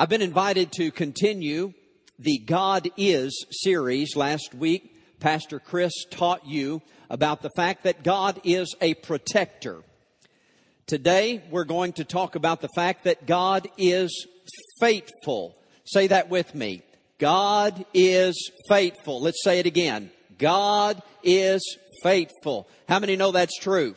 I've been invited to continue the God is series. Last week, Pastor Chris taught you about the fact that God is a protector. Today, we're going to talk about the fact that God is faithful. Say that with me. God is faithful. Let's say it again. God is faithful. How many know that's true?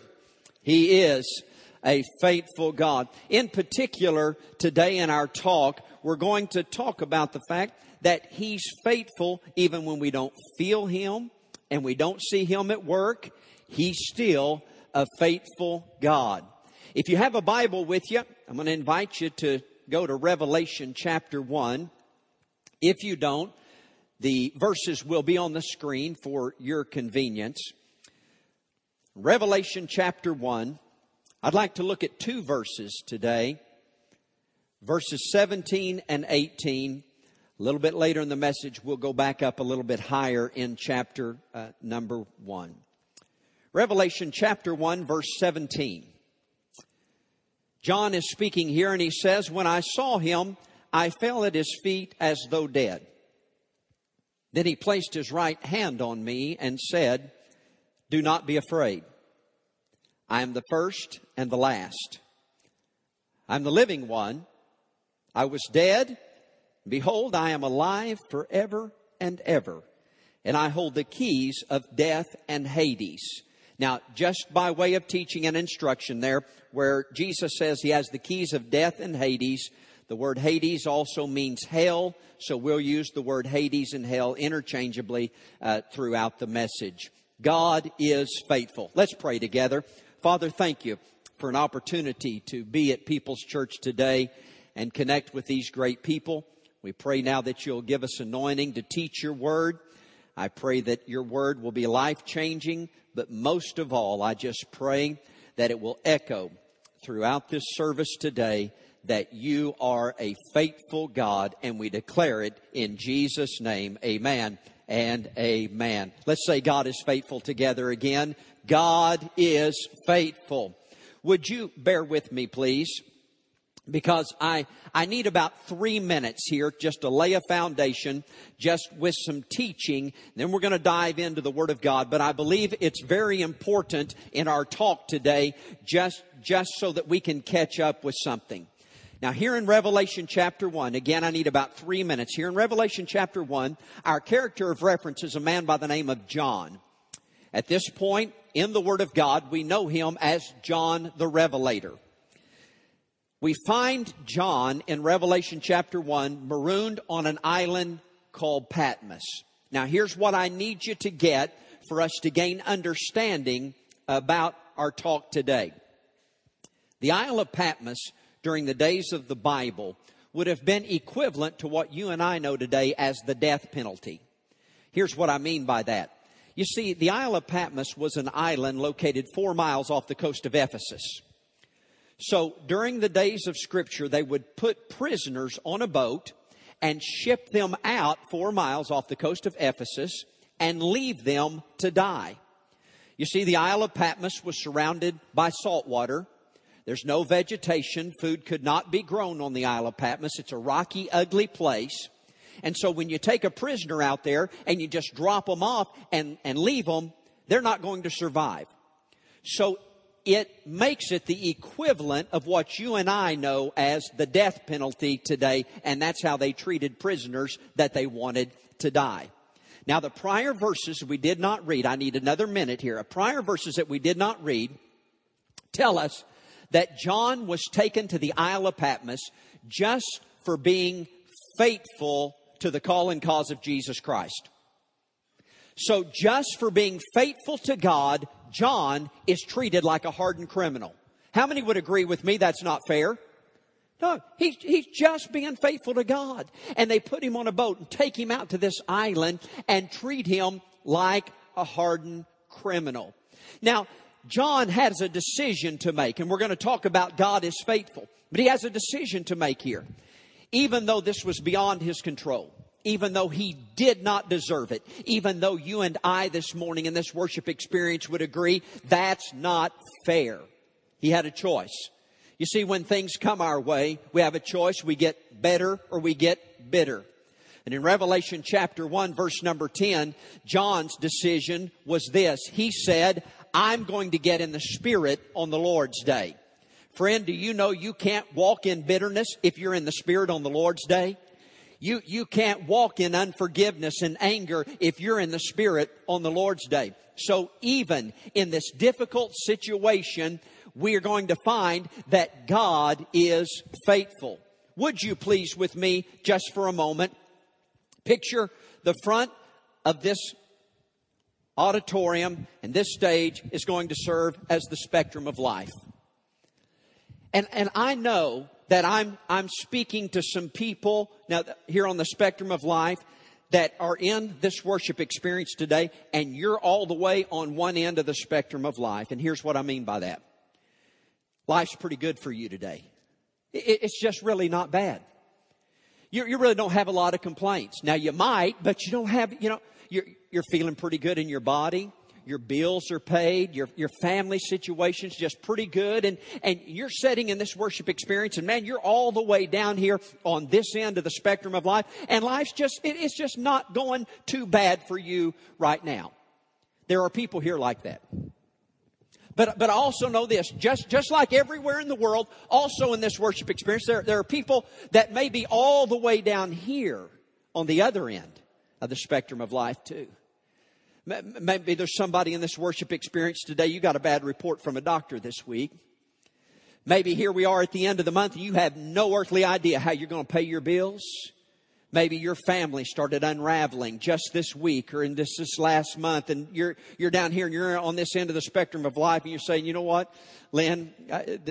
He is a faithful God. In particular, today in our talk, we're going to talk about the fact that He's faithful even when we don't feel Him and we don't see Him at work. He's still a faithful God. If you have a Bible with you, I'm going to invite you to go to Revelation chapter 1. If you don't, the verses will be on the screen for your convenience. Revelation chapter 1. I'd like to look at two verses today verses 17 and 18. A little bit later in the message, we'll go back up a little bit higher in chapter uh, number 1. Revelation chapter 1, verse 17. John is speaking here and he says, When I saw him, I fell at his feet as though dead. Then he placed his right hand on me and said, Do not be afraid. I am the first and the last. I'm the living one. I was dead. Behold, I am alive forever and ever. And I hold the keys of death and Hades. Now, just by way of teaching and instruction there, where Jesus says he has the keys of death and Hades, the word Hades also means hell, so we'll use the word Hades and hell interchangeably uh, throughout the message. God is faithful. Let's pray together. Father, thank you for an opportunity to be at People's Church today and connect with these great people. We pray now that you'll give us anointing to teach your word. I pray that your word will be life changing, but most of all, I just pray that it will echo throughout this service today that you are a faithful God and we declare it in Jesus' name. Amen and amen. Let's say God is faithful together again. God is faithful. Would you bear with me, please? Because I, I need about three minutes here just to lay a foundation, just with some teaching. Then we're going to dive into the Word of God. But I believe it's very important in our talk today, just, just so that we can catch up with something. Now, here in Revelation chapter 1, again, I need about three minutes. Here in Revelation chapter 1, our character of reference is a man by the name of John. At this point in the Word of God, we know him as John the Revelator. We find John in Revelation chapter 1 marooned on an island called Patmos. Now, here's what I need you to get for us to gain understanding about our talk today. The Isle of Patmos during the days of the Bible would have been equivalent to what you and I know today as the death penalty. Here's what I mean by that. You see, the Isle of Patmos was an island located four miles off the coast of Ephesus. So during the days of Scripture, they would put prisoners on a boat and ship them out four miles off the coast of Ephesus and leave them to die. You see, the Isle of Patmos was surrounded by salt water. There's no vegetation. Food could not be grown on the Isle of Patmos. It's a rocky, ugly place. And so when you take a prisoner out there and you just drop them off and, and leave them, they're not going to survive. So it makes it the equivalent of what you and I know as the death penalty today, and that's how they treated prisoners that they wanted to die. Now, the prior verses we did not read, I need another minute here. A prior verses that we did not read tell us that John was taken to the Isle of Patmos just for being faithful to the call and cause of Jesus Christ. So just for being faithful to God, John is treated like a hardened criminal. How many would agree with me that's not fair? No, he's, he's just being faithful to God. And they put him on a boat and take him out to this island and treat him like a hardened criminal. Now, John has a decision to make, and we're going to talk about God is faithful. But he has a decision to make here even though this was beyond his control, even though he did not deserve it, even though you and I this morning in this worship experience would agree that's not fair. He had a choice. You see, when things come our way, we have a choice. We get better or we get bitter. And in Revelation chapter 1 verse number 10, John's decision was this. He said, I'm going to get in the Spirit on the Lord's day. Friend, do you know you can't walk in bitterness if you're in the Spirit on the Lord's day? You, you can't walk in unforgiveness and anger if you're in the Spirit on the Lord's day. So even in this difficult situation, we are going to find that God is faithful. Would you please with me just for a moment picture the front of this auditorium and this stage is going to serve as the spectrum of life. And, and I know that I'm, I'm speaking to some people now here on the spectrum of life that are in this worship experience today, and you're all the way on one end of the spectrum of life. And here's what I mean by that life's pretty good for you today. It's just really not bad. You, you really don't have a lot of complaints. Now you might, but you don't have, you know, you're, you're feeling pretty good in your body. Your bills are paid. Your, your family situation's just pretty good. And, and you're sitting in this worship experience and man, you're all the way down here on this end of the spectrum of life. And life's just, it, it's just not going too bad for you right now. There are people here like that. But, but I also know this, just, just like everywhere in the world, also in this worship experience, there, there are people that may be all the way down here on the other end of the spectrum of life too. Maybe there's somebody in this worship experience today, you got a bad report from a doctor this week. Maybe here we are at the end of the month you have no earthly idea how you're going to pay your bills. Maybe your family started unraveling just this week or in this, this last month and you're, you're down here and you're on this end of the spectrum of life and you're saying, you know what, Lynn,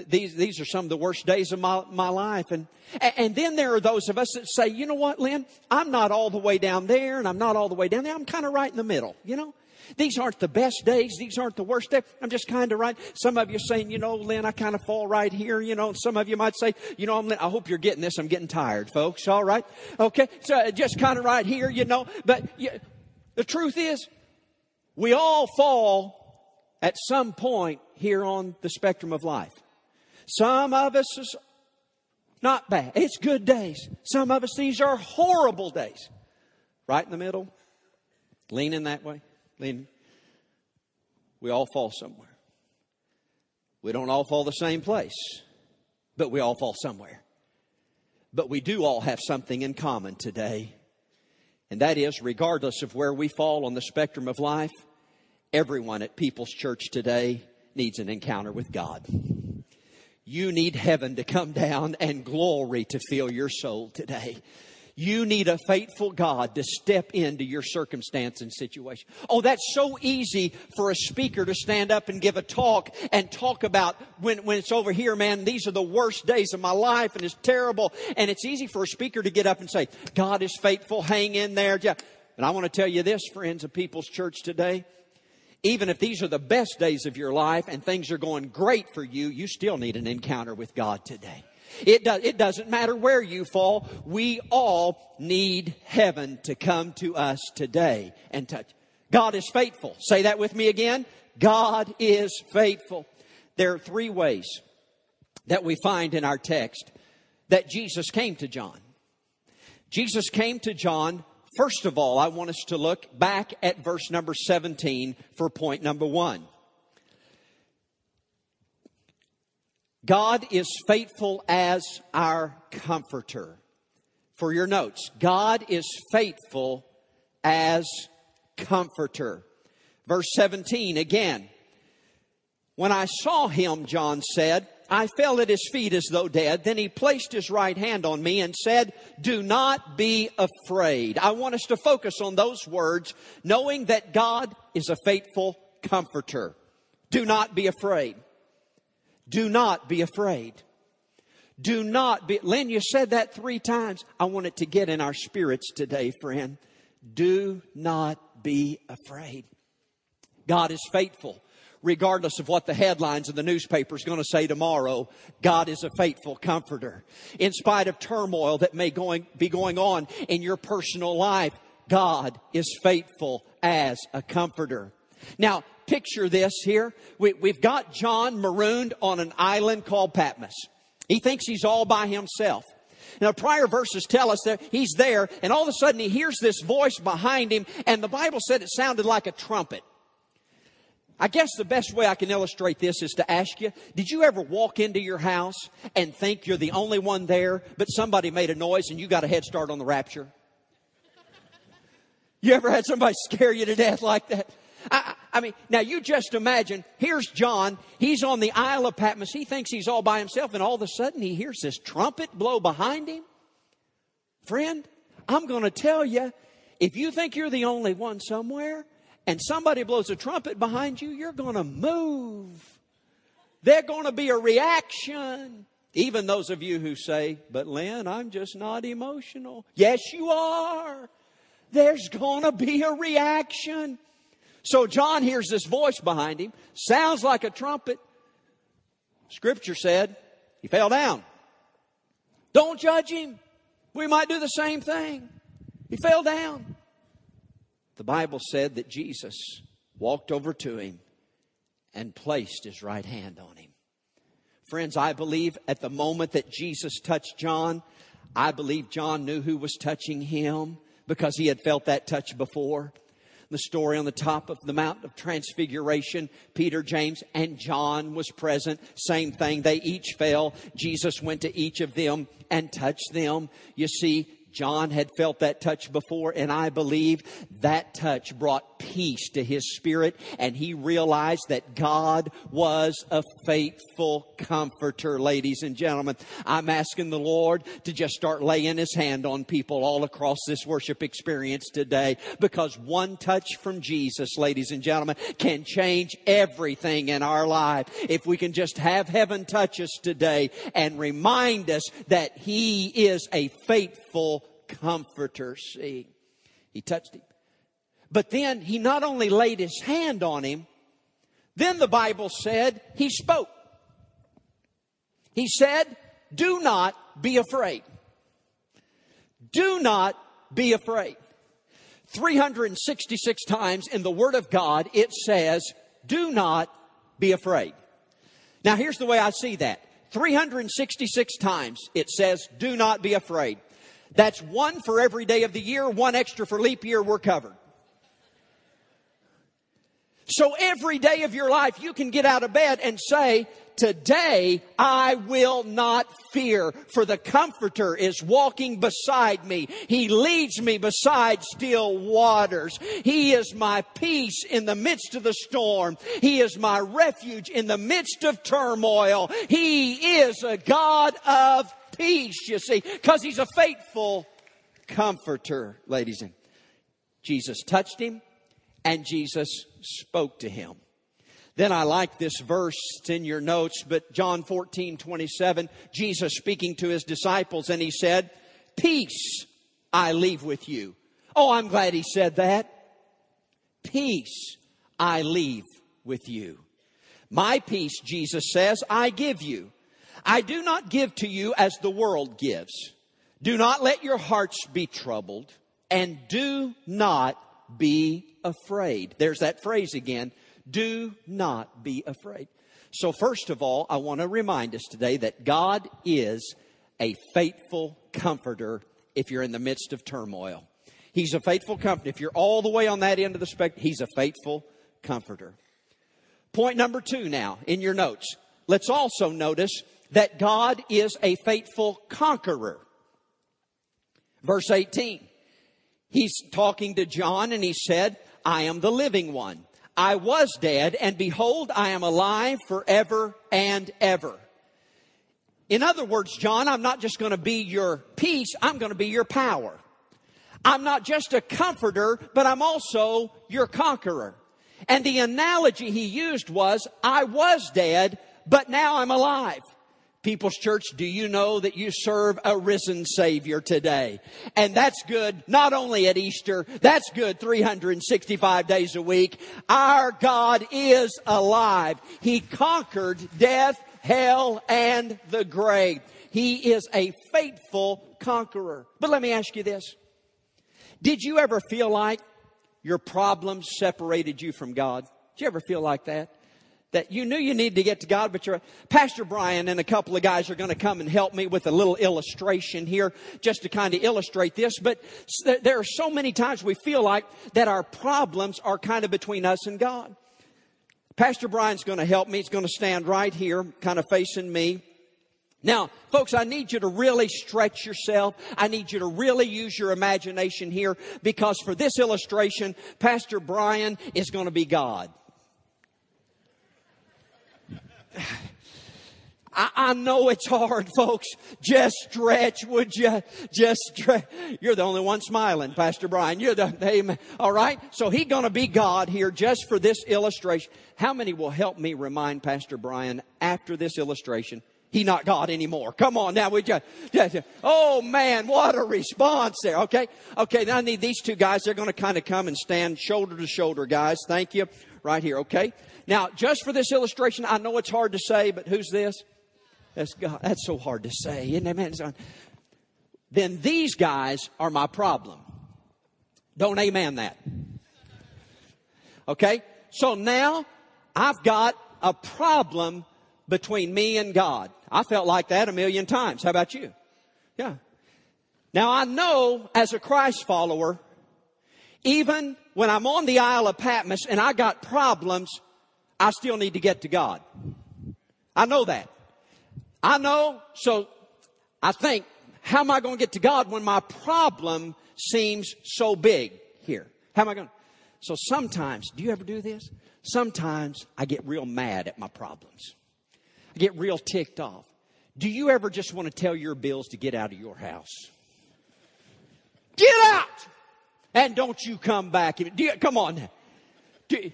these, these are some of the worst days of my, my life. And, and then there are those of us that say, you know what, Lynn, I'm not all the way down there and I'm not all the way down there. I'm kind of right in the middle, you know? These aren't the best days. These aren't the worst days. I'm just kind of right. Some of you saying, you know, Lynn, I kind of fall right here. You know, some of you might say, you know, i hope you're getting this. I'm getting tired, folks. All right. Okay. So uh, just kind of right here, you know, but the truth is we all fall at some point here on the spectrum of life. Some of us is not bad. It's good days. Some of us, these are horrible days. Right in the middle, leaning that way. Lean. We all fall somewhere. We don't all fall the same place, but we all fall somewhere. But we do all have something in common today. And that is, regardless of where we fall on the spectrum of life, everyone at People's Church today needs an encounter with God. You need heaven to come down and glory to fill your soul today. You need a faithful God to step into your circumstance and situation. Oh, that's so easy for a speaker to stand up and give a talk and talk about when, when it's over here, man, these are the worst days of my life and it's terrible. And it's easy for a speaker to get up and say, God is faithful, hang in there. And I want to tell you this, friends of People's Church today. Even if these are the best days of your life and things are going great for you, you still need an encounter with God today. It, does, it doesn't matter where you fall. We all need heaven to come to us today and touch. God is faithful. Say that with me again. God is faithful. There are three ways that we find in our text that Jesus came to John. Jesus came to John. First of all, I want us to look back at verse number 17 for point number one. God is faithful as our comforter. For your notes, God is faithful as comforter. Verse 17 again. When I saw him, John said, I fell at his feet as though dead. Then he placed his right hand on me and said, Do not be afraid. I want us to focus on those words, knowing that God is a faithful comforter. Do not be afraid. Do not be afraid. Do not be, Lynn, you said that three times. I want it to get in our spirits today, friend. Do not be afraid. God is faithful. Regardless of what the headlines in the newspaper is going to say tomorrow, God is a faithful comforter. In spite of turmoil that may going, be going on in your personal life, God is faithful as a comforter. Now, picture this here. We, have got John marooned on an island called Patmos. He thinks he's all by himself. Now, prior verses tell us that he's there, and all of a sudden he hears this voice behind him, and the Bible said it sounded like a trumpet. I guess the best way I can illustrate this is to ask you, did you ever walk into your house and think you're the only one there, but somebody made a noise and you got a head start on the rapture? You ever had somebody scare you to death like that? I, I, mean, now you just imagine, here's John, he's on the Isle of Patmos, he thinks he's all by himself, and all of a sudden he hears this trumpet blow behind him. Friend, I'm going to tell you, if you think you're the only one somewhere, and somebody blows a trumpet behind you, you're going to move. There's going to be a reaction. Even those of you who say, but Lynn, I'm just not emotional. Yes, you are. There's going to be a reaction. So John hears this voice behind him, sounds like a trumpet. Scripture said he fell down. Don't judge him. We might do the same thing. He fell down. The Bible said that Jesus walked over to him and placed his right hand on him. Friends, I believe at the moment that Jesus touched John, I believe John knew who was touching him because he had felt that touch before. The story on the top of the Mount of Transfiguration, Peter, James, and John was present. Same thing. They each fell. Jesus went to each of them and touched them. You see, John had felt that touch before, and I believe that touch brought peace to his spirit, and he realized that God was a faithful comforter, ladies and gentlemen. I'm asking the Lord to just start laying his hand on people all across this worship experience today, because one touch from Jesus, ladies and gentlemen, can change everything in our life. If we can just have heaven touch us today and remind us that he is a faithful comforter. See, he touched him. But then he not only laid his hand on him, then the Bible said he spoke. He said, Do not be afraid. Do not be afraid. 366 times in the Word of God it says, Do not be afraid. Now here's the way I see that. 366 times it says, Do not be afraid. That's one for every day of the year, one extra for leap year, we're covered. So every day of your life, you can get out of bed and say, Today I will not fear, for the Comforter is walking beside me. He leads me beside still waters. He is my peace in the midst of the storm. He is my refuge in the midst of turmoil. He is a God of peace, you see, because he's a faithful comforter, ladies and Jesus touched him and Jesus spoke to him. Then I like this verse, it's in your notes, but John 14, 27, Jesus speaking to his disciples and he said, Peace I leave with you. Oh, I'm glad he said that. Peace I leave with you. My peace, Jesus says, I give you. I do not give to you as the world gives. Do not let your hearts be troubled and do not be afraid. There's that phrase again. Do not be afraid. So first of all, I want to remind us today that God is a faithful comforter if you're in the midst of turmoil. He's a faithful comforter. If you're all the way on that end of the spectrum, he's a faithful comforter. Point number two now in your notes. Let's also notice that God is a faithful conqueror. Verse 18. He's talking to John and he said, I am the living one. I was dead and behold, I am alive forever and ever. In other words, John, I'm not just going to be your peace, I'm going to be your power. I'm not just a comforter, but I'm also your conqueror. And the analogy he used was, I was dead, but now I'm alive. People's Church, do you know that you serve a risen Savior today? And that's good not only at Easter, that's good 365 days a week. Our God is alive. He conquered death, hell, and the grave. He is a faithful conqueror. But let me ask you this. Did you ever feel like your problems separated you from God? Did you ever feel like that? That you knew you needed to get to God, but you're, Pastor Brian and a couple of guys are going to come and help me with a little illustration here just to kind of illustrate this. But there are so many times we feel like that our problems are kind of between us and God. Pastor Brian's going to help me. He's going to stand right here, kind of facing me. Now, folks, I need you to really stretch yourself. I need you to really use your imagination here because for this illustration, Pastor Brian is going to be God. I, know it's hard, folks. Just stretch, would you? Just stretch. You're the only one smiling, Pastor Brian. You're the, amen. All right? So he's gonna be God here just for this illustration. How many will help me remind Pastor Brian after this illustration he not God anymore. Come on now, we just, oh man, what a response there. Okay. Okay. Now I need these two guys. They're going to kind of come and stand shoulder to shoulder, guys. Thank you. Right here. Okay. Now, just for this illustration, I know it's hard to say, but who's this? That's God. That's so hard to say, isn't it, man? Then these guys are my problem. Don't amen that. Okay? So now I've got a problem between me and God. I felt like that a million times. How about you? Yeah. Now I know as a Christ follower, even when I'm on the Isle of Patmos and I got problems, I still need to get to God. I know that. I know, so I think, how am I going to get to God when my problem seems so big here? How am I going to? So sometimes, do you ever do this? Sometimes I get real mad at my problems. I get real ticked off. Do you ever just want to tell your bills to get out of your house? Get out! And don't you come back. You, come on. Do,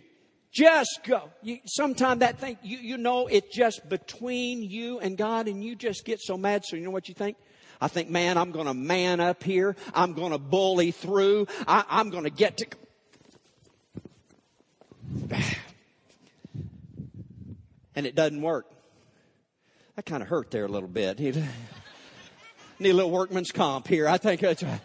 just go. Sometimes that thing, you, you know, it's just between you and God, and you just get so mad. So you know what you think? I think, man, I'm going to man up here. I'm going to bully through. I, I'm going to get to. And it doesn't work. That kind of hurt there a little bit. Need a little workman's comp here. I think that's right.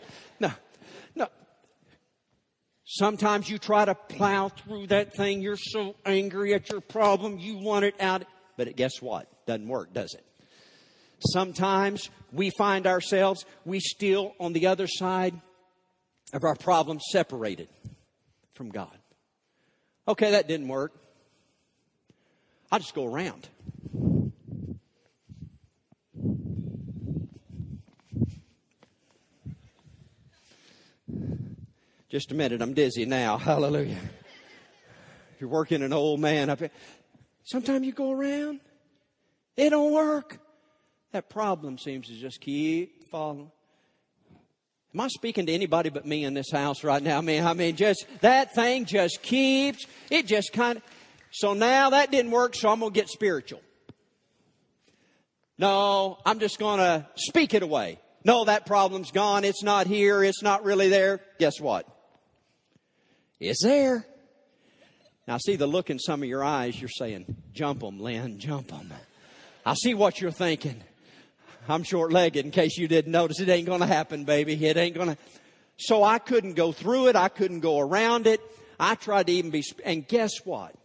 Sometimes you try to plow through that thing. You're so angry at your problem. You want it out. But guess what? Doesn't work, does it? Sometimes we find ourselves, we still on the other side of our problem separated from God. Okay, that didn't work. I'll just go around. Just a minute, I'm dizzy now. Hallelujah. You're working an old man up here. Sometimes you go around, it don't work. That problem seems to just keep falling. Am I speaking to anybody but me in this house right now? I mean, I mean, just that thing just keeps, it just kind of, so now that didn't work, so I'm going to get spiritual. No, I'm just going to speak it away. No, that problem's gone. It's not here. It's not really there. Guess what? It's there. Now, I see the look in some of your eyes. You're saying, jump them, Lynn, jump them. I see what you're thinking. I'm short legged in case you didn't notice. It ain't going to happen, baby. It ain't going to. So I couldn't go through it. I couldn't go around it. I tried to even be, and guess what?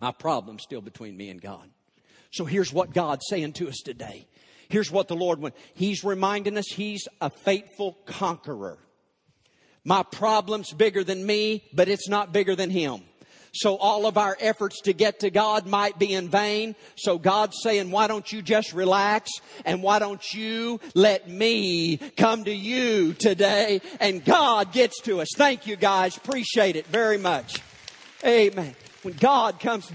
My problem's still between me and God. So here's what God's saying to us today. Here's what the Lord went. He's reminding us He's a faithful conqueror. My problem's bigger than me, but it's not bigger than Him. So all of our efforts to get to God might be in vain. So God's saying, why don't you just relax and why don't you let me come to you today? And God gets to us. Thank you guys. Appreciate it very much. Amen. When God comes,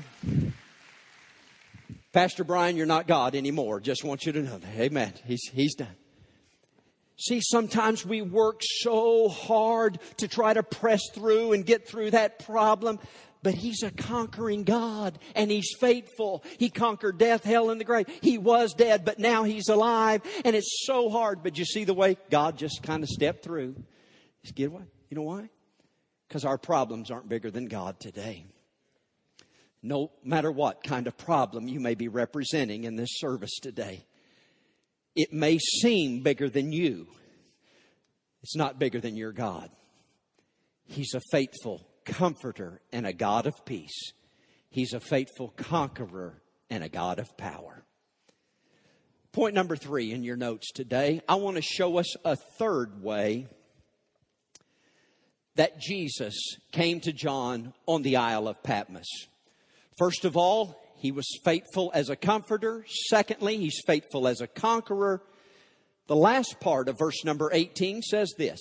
Pastor Brian, you're not God anymore. Just want you to know that. Amen. He's, he's done. See, sometimes we work so hard to try to press through and get through that problem, but He's a conquering God and He's faithful. He conquered death, hell, and the grave. He was dead, but now He's alive and it's so hard. But you see the way God just kind of stepped through? Just get away. You know why? Because our problems aren't bigger than God today. No matter what kind of problem you may be representing in this service today. It may seem bigger than you. It's not bigger than your God. He's a faithful comforter and a God of peace. He's a faithful conqueror and a God of power. Point number three in your notes today, I want to show us a third way that Jesus came to John on the Isle of Patmos. First of all, he was faithful as a comforter. Secondly, he's faithful as a conqueror. The last part of verse number 18 says this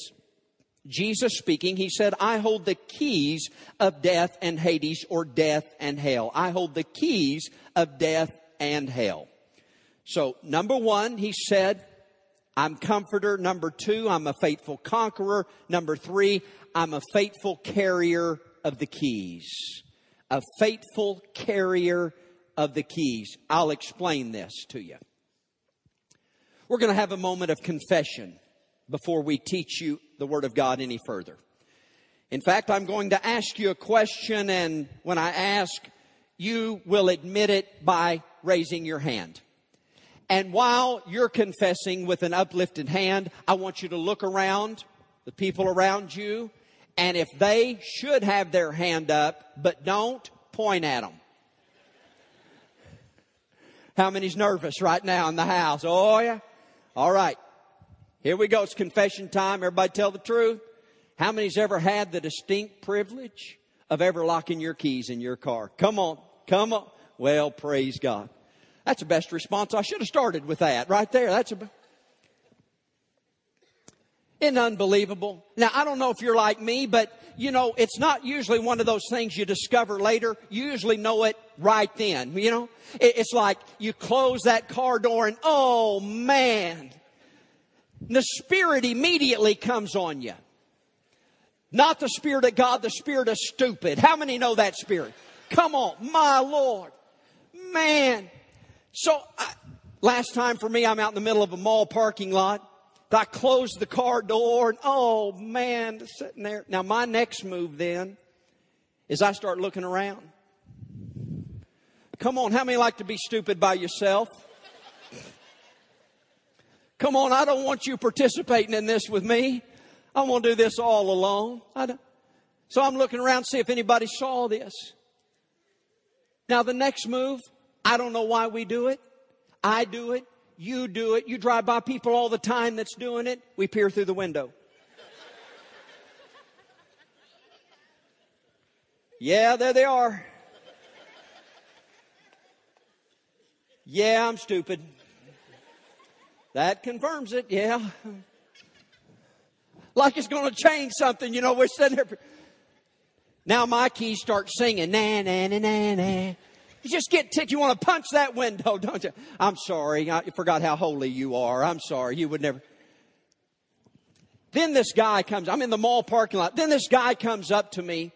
Jesus speaking, he said, I hold the keys of death and Hades, or death and hell. I hold the keys of death and hell. So, number one, he said, I'm comforter. Number two, I'm a faithful conqueror. Number three, I'm a faithful carrier of the keys. A faithful carrier of the keys. I'll explain this to you. We're going to have a moment of confession before we teach you the Word of God any further. In fact, I'm going to ask you a question, and when I ask, you will admit it by raising your hand. And while you're confessing with an uplifted hand, I want you to look around, the people around you, and if they should have their hand up, but don't, point at them. How many's nervous right now in the house? Oh yeah? All right. Here we go. It's confession time. Everybody tell the truth. How many's ever had the distinct privilege of ever locking your keys in your car? Come on. Come on. Well, praise God. That's the best response. I should have started with that right there. That's a. Isn't unbelievable? Now, I don't know if you're like me, but you know, it's not usually one of those things you discover later. You usually know it right then, you know? It's like you close that car door and, oh man, the Spirit immediately comes on you. Not the Spirit of God, the Spirit of stupid. How many know that Spirit? Come on, my Lord. Man, so, I, last time for me, I'm out in the middle of a mall parking lot. I close the car door and oh man, sitting there. Now my next move then is I start looking around. Come on, how many like to be stupid by yourself? Come on, I don't want you participating in this with me. I want to do this all alone. so I'm looking around see if anybody saw this. Now the next move, I don't know why we do it. I do it. You do it. You drive by people all the time that's doing it. We peer through the window. Yeah, there they are. Yeah, I'm stupid. That confirms it, yeah. Like it's going to change something, you know, we're sitting there. Now my keys start singing, na, na, na, na, na. You just get ticked. You want to punch that window, don't you? I'm sorry. I forgot how holy you are. I'm sorry. You would never. Then this guy comes. I'm in the mall parking lot. Then this guy comes up to me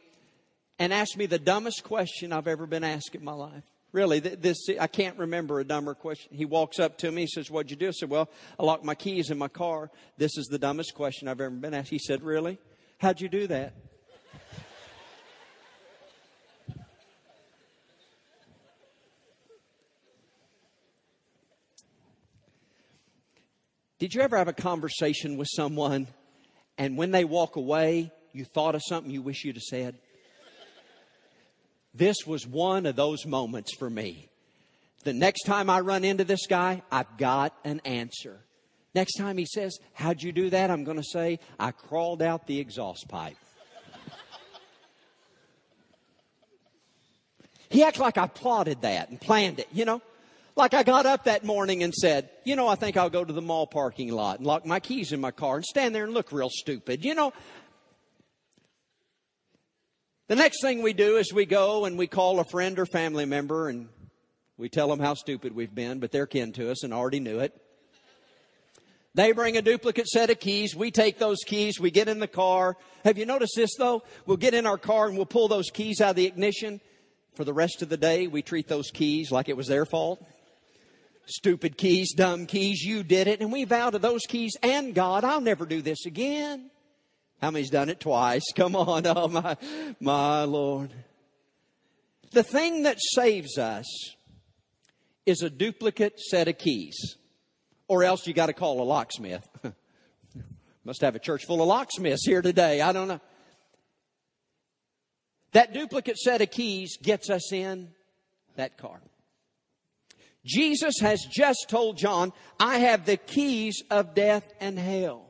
and asks me the dumbest question I've ever been asked in my life. Really, this I can't remember a dumber question. He walks up to me, he says, "What'd you do?" I said, "Well, I locked my keys in my car." This is the dumbest question I've ever been asked. He said, "Really? How'd you do that?" Did you ever have a conversation with someone and when they walk away, you thought of something you wish you'd have said? This was one of those moments for me. The next time I run into this guy, I've got an answer. Next time he says, How'd you do that? I'm going to say, I crawled out the exhaust pipe. he acts like I plotted that and planned it, you know? Like I got up that morning and said, you know, I think I'll go to the mall parking lot and lock my keys in my car and stand there and look real stupid. You know, the next thing we do is we go and we call a friend or family member and we tell them how stupid we've been, but they're kin to us and already knew it. They bring a duplicate set of keys. We take those keys. We get in the car. Have you noticed this though? We'll get in our car and we'll pull those keys out of the ignition. For the rest of the day, we treat those keys like it was their fault. Stupid keys, dumb keys, you did it. And we vow to those keys and God, I'll never do this again. How many's done it twice? Come on, oh my, my Lord. The thing that saves us is a duplicate set of keys. Or else you gotta call a locksmith. Must have a church full of locksmiths here today. I don't know. That duplicate set of keys gets us in that car. Jesus has just told John, I have the keys of death and hell.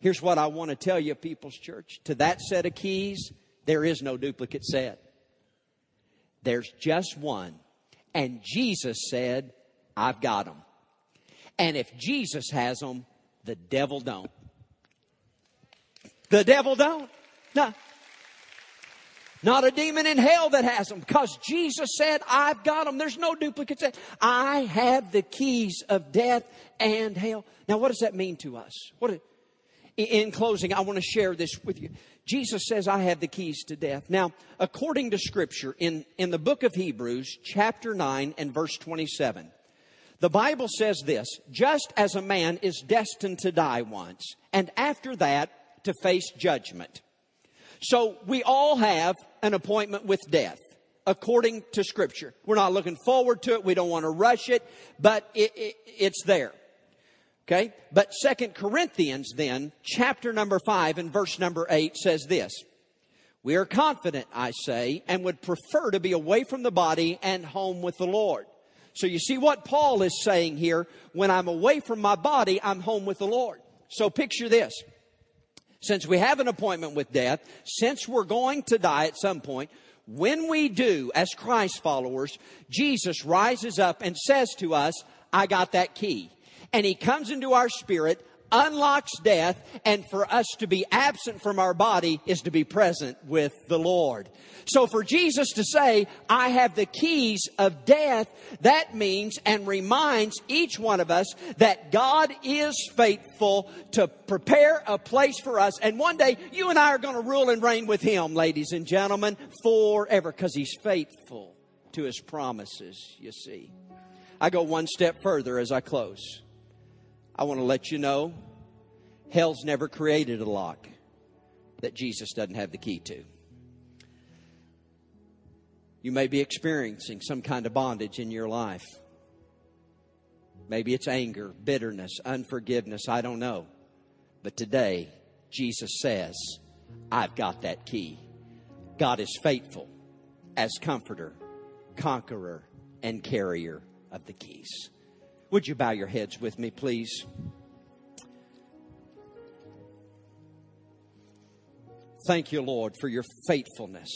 Here's what I want to tell you, People's Church. To that set of keys, there is no duplicate set. There's just one. And Jesus said, I've got them. And if Jesus has them, the devil don't. The devil don't. No. Not a demon in hell that has them because Jesus said, I've got them. There's no duplicates. I have the keys of death and hell. Now, what does that mean to us? What, in closing, I want to share this with you. Jesus says, I have the keys to death. Now, according to scripture, in, in the book of Hebrews, chapter 9 and verse 27, the Bible says this, just as a man is destined to die once, and after that, to face judgment. So we all have an appointment with death according to scripture. We're not looking forward to it. We don't want to rush it, but it, it, it's there. Okay? But Second Corinthians then, chapter number 5 and verse number 8 says this. We are confident, I say, and would prefer to be away from the body and home with the Lord. So you see what Paul is saying here. When I'm away from my body, I'm home with the Lord. So picture this. Since we have an appointment with death, since we're going to die at some point, when we do, as Christ followers, Jesus rises up and says to us, I got that key. And he comes into our spirit, unlocks death, and for us to be absent from our body is to be present with the Lord. So for Jesus to say, I have the keys of death, that means and reminds each one of us that God is faithful to prepare a place for us. And one day you and I are going to rule and reign with Him, ladies and gentlemen, forever, because He's faithful to His promises, you see. I go one step further as I close. I want to let you know hell's never created a lock that Jesus doesn't have the key to. You may be experiencing some kind of bondage in your life. Maybe it's anger, bitterness, unforgiveness, I don't know. But today, Jesus says, I've got that key. God is faithful as comforter, conqueror, and carrier of the keys. Would you bow your heads with me, please? Thank you, Lord, for your faithfulness